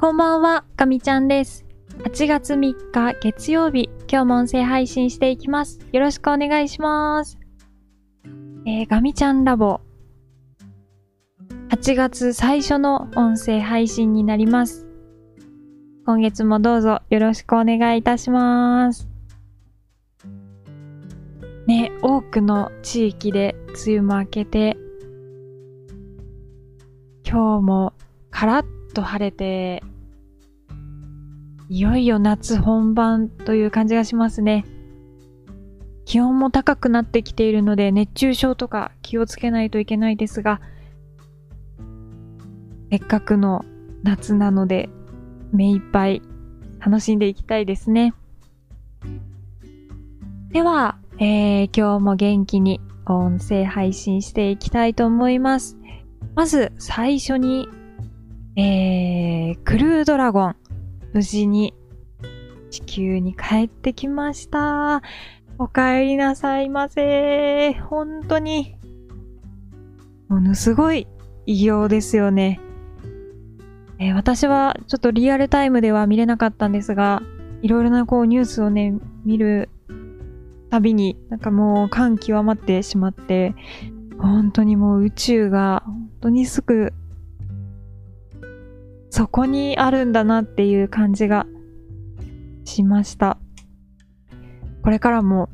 こんばんは、ガミちゃんです。8月3日月曜日、今日も音声配信していきます。よろしくお願いします。えー、ガミちゃんラボ。8月最初の音声配信になります。今月もどうぞよろしくお願いいたします。ね、多くの地域で梅雨も明けて、今日もカラッと晴れて、いよいよ夏本番という感じがしますね。気温も高くなってきているので熱中症とか気をつけないといけないですが、せっかくの夏なので目いっぱい楽しんでいきたいですね。では、えー、今日も元気に音声配信していきたいと思います。まず最初に、えー、クルードラゴン、無事に地球に帰ってきました。お帰りなさいませ。本当に、ものすごい異様ですよね。えー私はちょっとリアルタイムでは見れなかったんですが、いろいろなこうニュースをね、見るたびに、なんかもう感極まってしまって、本当にもう宇宙が本当にすぐそこにあるんだなっていう感じがしました。これからも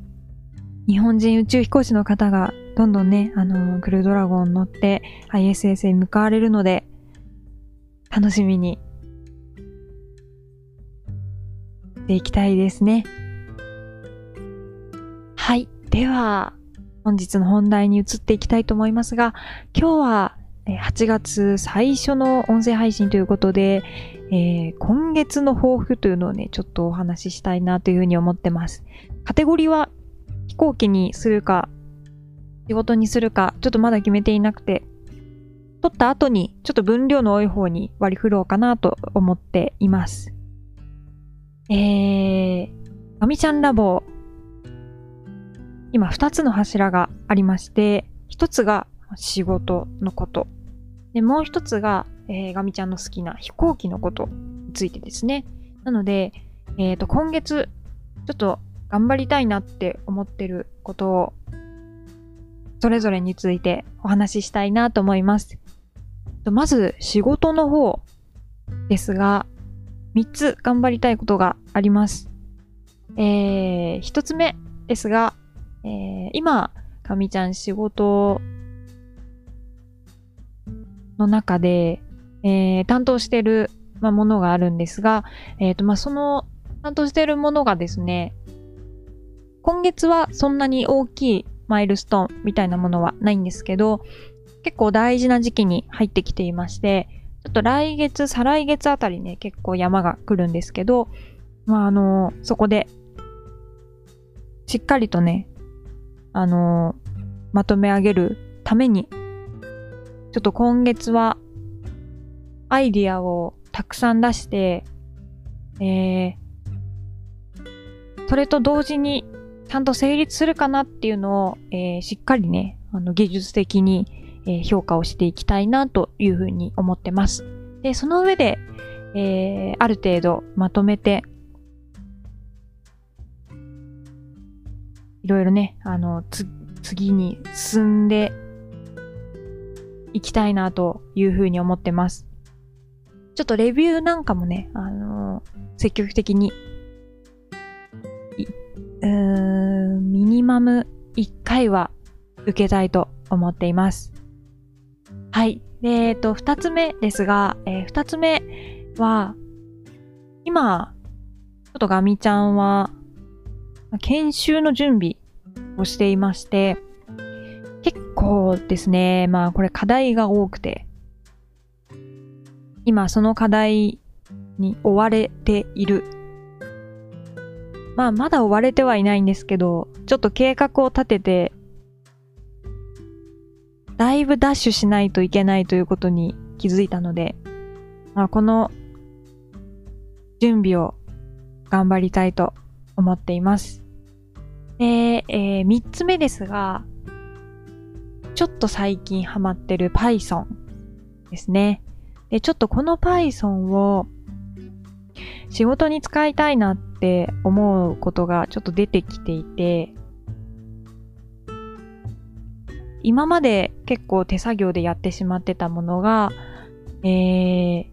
日本人宇宙飛行士の方がどんどんね、あの、クルードラゴン乗って ISS へ向かわれるので、楽しみにしていきたいですね。はい。では、本日の本題に移っていきたいと思いますが、今日は8月最初の音声配信ということで、えー今月の抱負というのをね、ちょっとお話ししたいなというふうに思ってます。カテゴリーは飛行機にするか、仕事にするか、ちょっとまだ決めていなくて、撮った後にちょっと分量の多い方に割り振ろうかなと思っています。えー、ガミちゃんラボ、今2つの柱がありまして、1つが仕事のこと。で、もう1つが、えーガミちゃんの好きな飛行機のことについてですね。なので、えっ、と、今月、ちょっと頑張りたいなって思ってることを、それぞれについてお話ししたいなと思います。まず、仕事の方ですが、3つ頑張りたいことがあります。えー、1つ目ですが、えー今、かみちゃん仕事の中で、えー担当してる、ま、ものがあるんですが、えっ、と、まあ、その担当してるものがですね、今月はそんなに大きいマイルストーンみたいなものはないんですけど、結構大事な時期に入ってきていまして、ちょっと来月、再来月あたりね、結構山が来るんですけど、まあ、あの、そこで、しっかりとね、あの、まとめ上げるために、ちょっと今月は、アイディアをたくさん出して、えー、それと同時に、ちゃんと成立するかなっていうのを、えーしっかりね、あの、技術的に、えー評価をしていきたいなというふうに思ってます。で、その上で、えーある程度まとめて、いろいろね、あの、つ、次に進んでいきたいなというふうに思ってます。ちょっとレビューなんかもね、あの積極的に、うーん、ミニマム1回は受けたいと思っています。はい。で、えっと、2つ目ですが、え2つ目は、今、ちょっとガミちゃんは、研修の準備をしていまして、結構ですね、まあこれ課題が多くて、今その課題に追われている。まあまだ追われてはいないんですけど、ちょっと計画を立てて、だいぶダッシュしないといけないということに気づいたので、まあ、この準備を頑張りたいと思っています。で、えー、三つ目ですが、ちょっと最近ハマってる Python ですね。で、ちょっとこの Python を仕事に使いたいなって思うことがちょっと出てきていて、今まで結構手作業でやってしまってたものが、えー、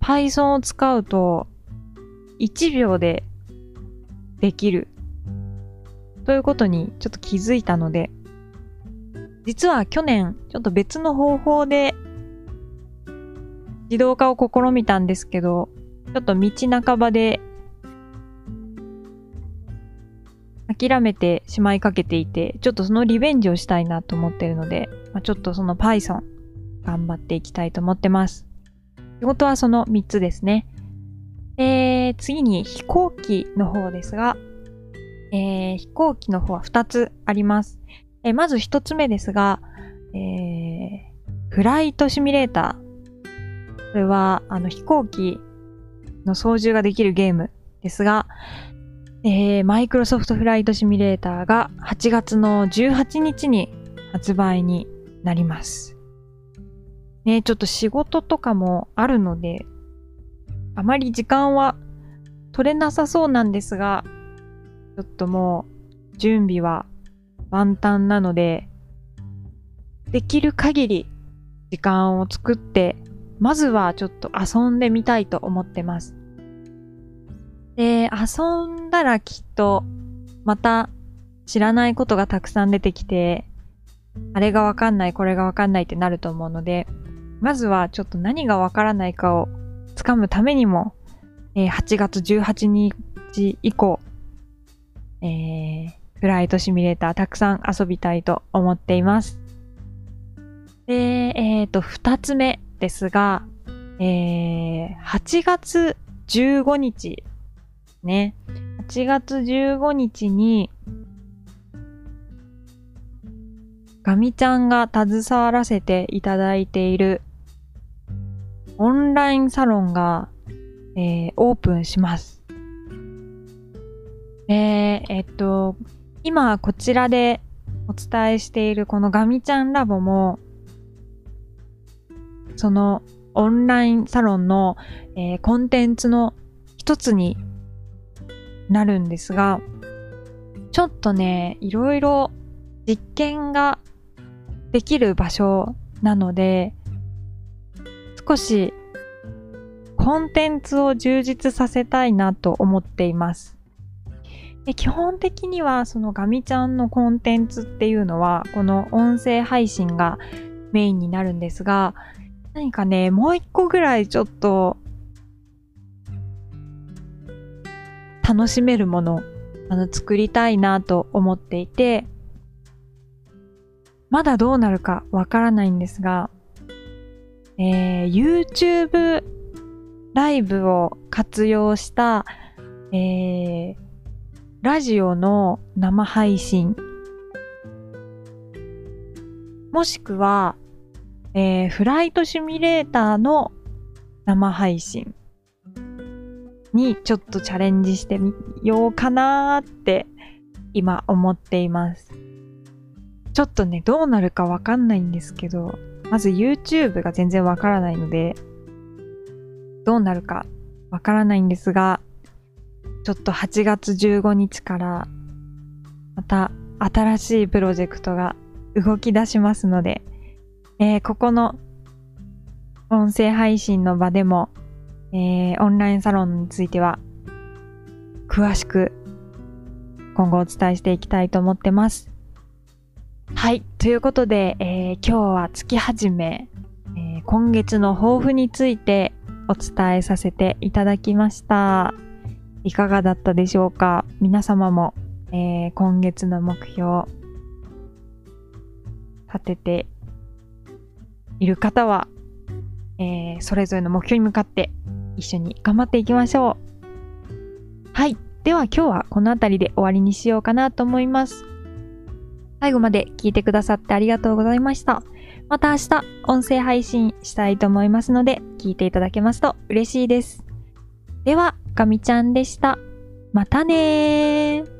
Python を使うと1秒でできるということにちょっと気づいたので、実は去年ちょっと別の方法で自動化を試みたんですけど、ちょっと道半ばで諦めてしまいかけていて、ちょっとそのリベンジをしたいなと思ってるので、まあ、ちょっとその Python 頑張っていきたいと思ってます。仕事はその3つですね。えー、次に飛行機の方ですが、えー、飛行機の方は2つあります。え、まず1つ目ですが、えー、フライトシミュレーター。これは、あの、飛行機の操縦ができるゲームですが、えー、マイクロソフトフライトシミュレーターが8月の18日に発売になります。ね、ちょっと仕事とかもあるので、あまり時間は取れなさそうなんですが、ちょっともう準備は万端なので、できる限り時間を作って、まずはちょっと遊んでみたいと思ってます。で、遊んだらきっと、また知らないことがたくさん出てきて、あれがわかんない、これがわかんないってなると思うので、まずはちょっと何がわからないかをつかむためにも、え、8月18日以降、えー、フライトシミュレーターたくさん遊びたいと思っています。で、えっ、ー、と、二つ目ですが、えー、8月15日ね。8月15日に、ガミちゃんが携わらせていただいているオンラインサロンが、えー、オープンします。えー、えっと、今こちらでお伝えしているこのガミちゃんラボも、そのオンラインサロンの、えー、コンテンツの一つになるんですが、ちょっとね、いろいろ実験ができる場所なので、少しコンテンツを充実させたいなと思っています。で基本的にはそのガミちゃんのコンテンツっていうのはこの音声配信がメインになるんですが何かねもう一個ぐらいちょっと楽しめるものあの作りたいなと思っていてまだどうなるかわからないんですが、えー、YouTube ライブを活用した、えー、ラジオの生配信もしくは、えー、フライトシミュレーターの生配信にちょっとチャレンジしてみようかなーって今思っています。ちょっとね、どうなるかわかんないんですけど、まず YouTube が全然わからないので、どうなるかわからないんですが、ちょっと8月15日からまた新しいプロジェクトが動き出しますので、えー、ここの音声配信の場でもえー、オンラインサロンについては詳しく今後お伝えしていきたいと思ってます。はい。ということで、えー、今日は月始め、えー、今月の抱負についてお伝えさせていただきました。いかがだったでしょうか？皆様も、えー、今月の目標立てている方は、えー、それぞれの目標に向かって一緒に頑張っていきましょう。はい。では今日はこの辺りで終わりにしようかなと思います。最後まで聞いてくださってありがとうございました。また明日音声配信したいと思いますので聞いていただけますと嬉しいです。では、かみちゃんでした。またねー。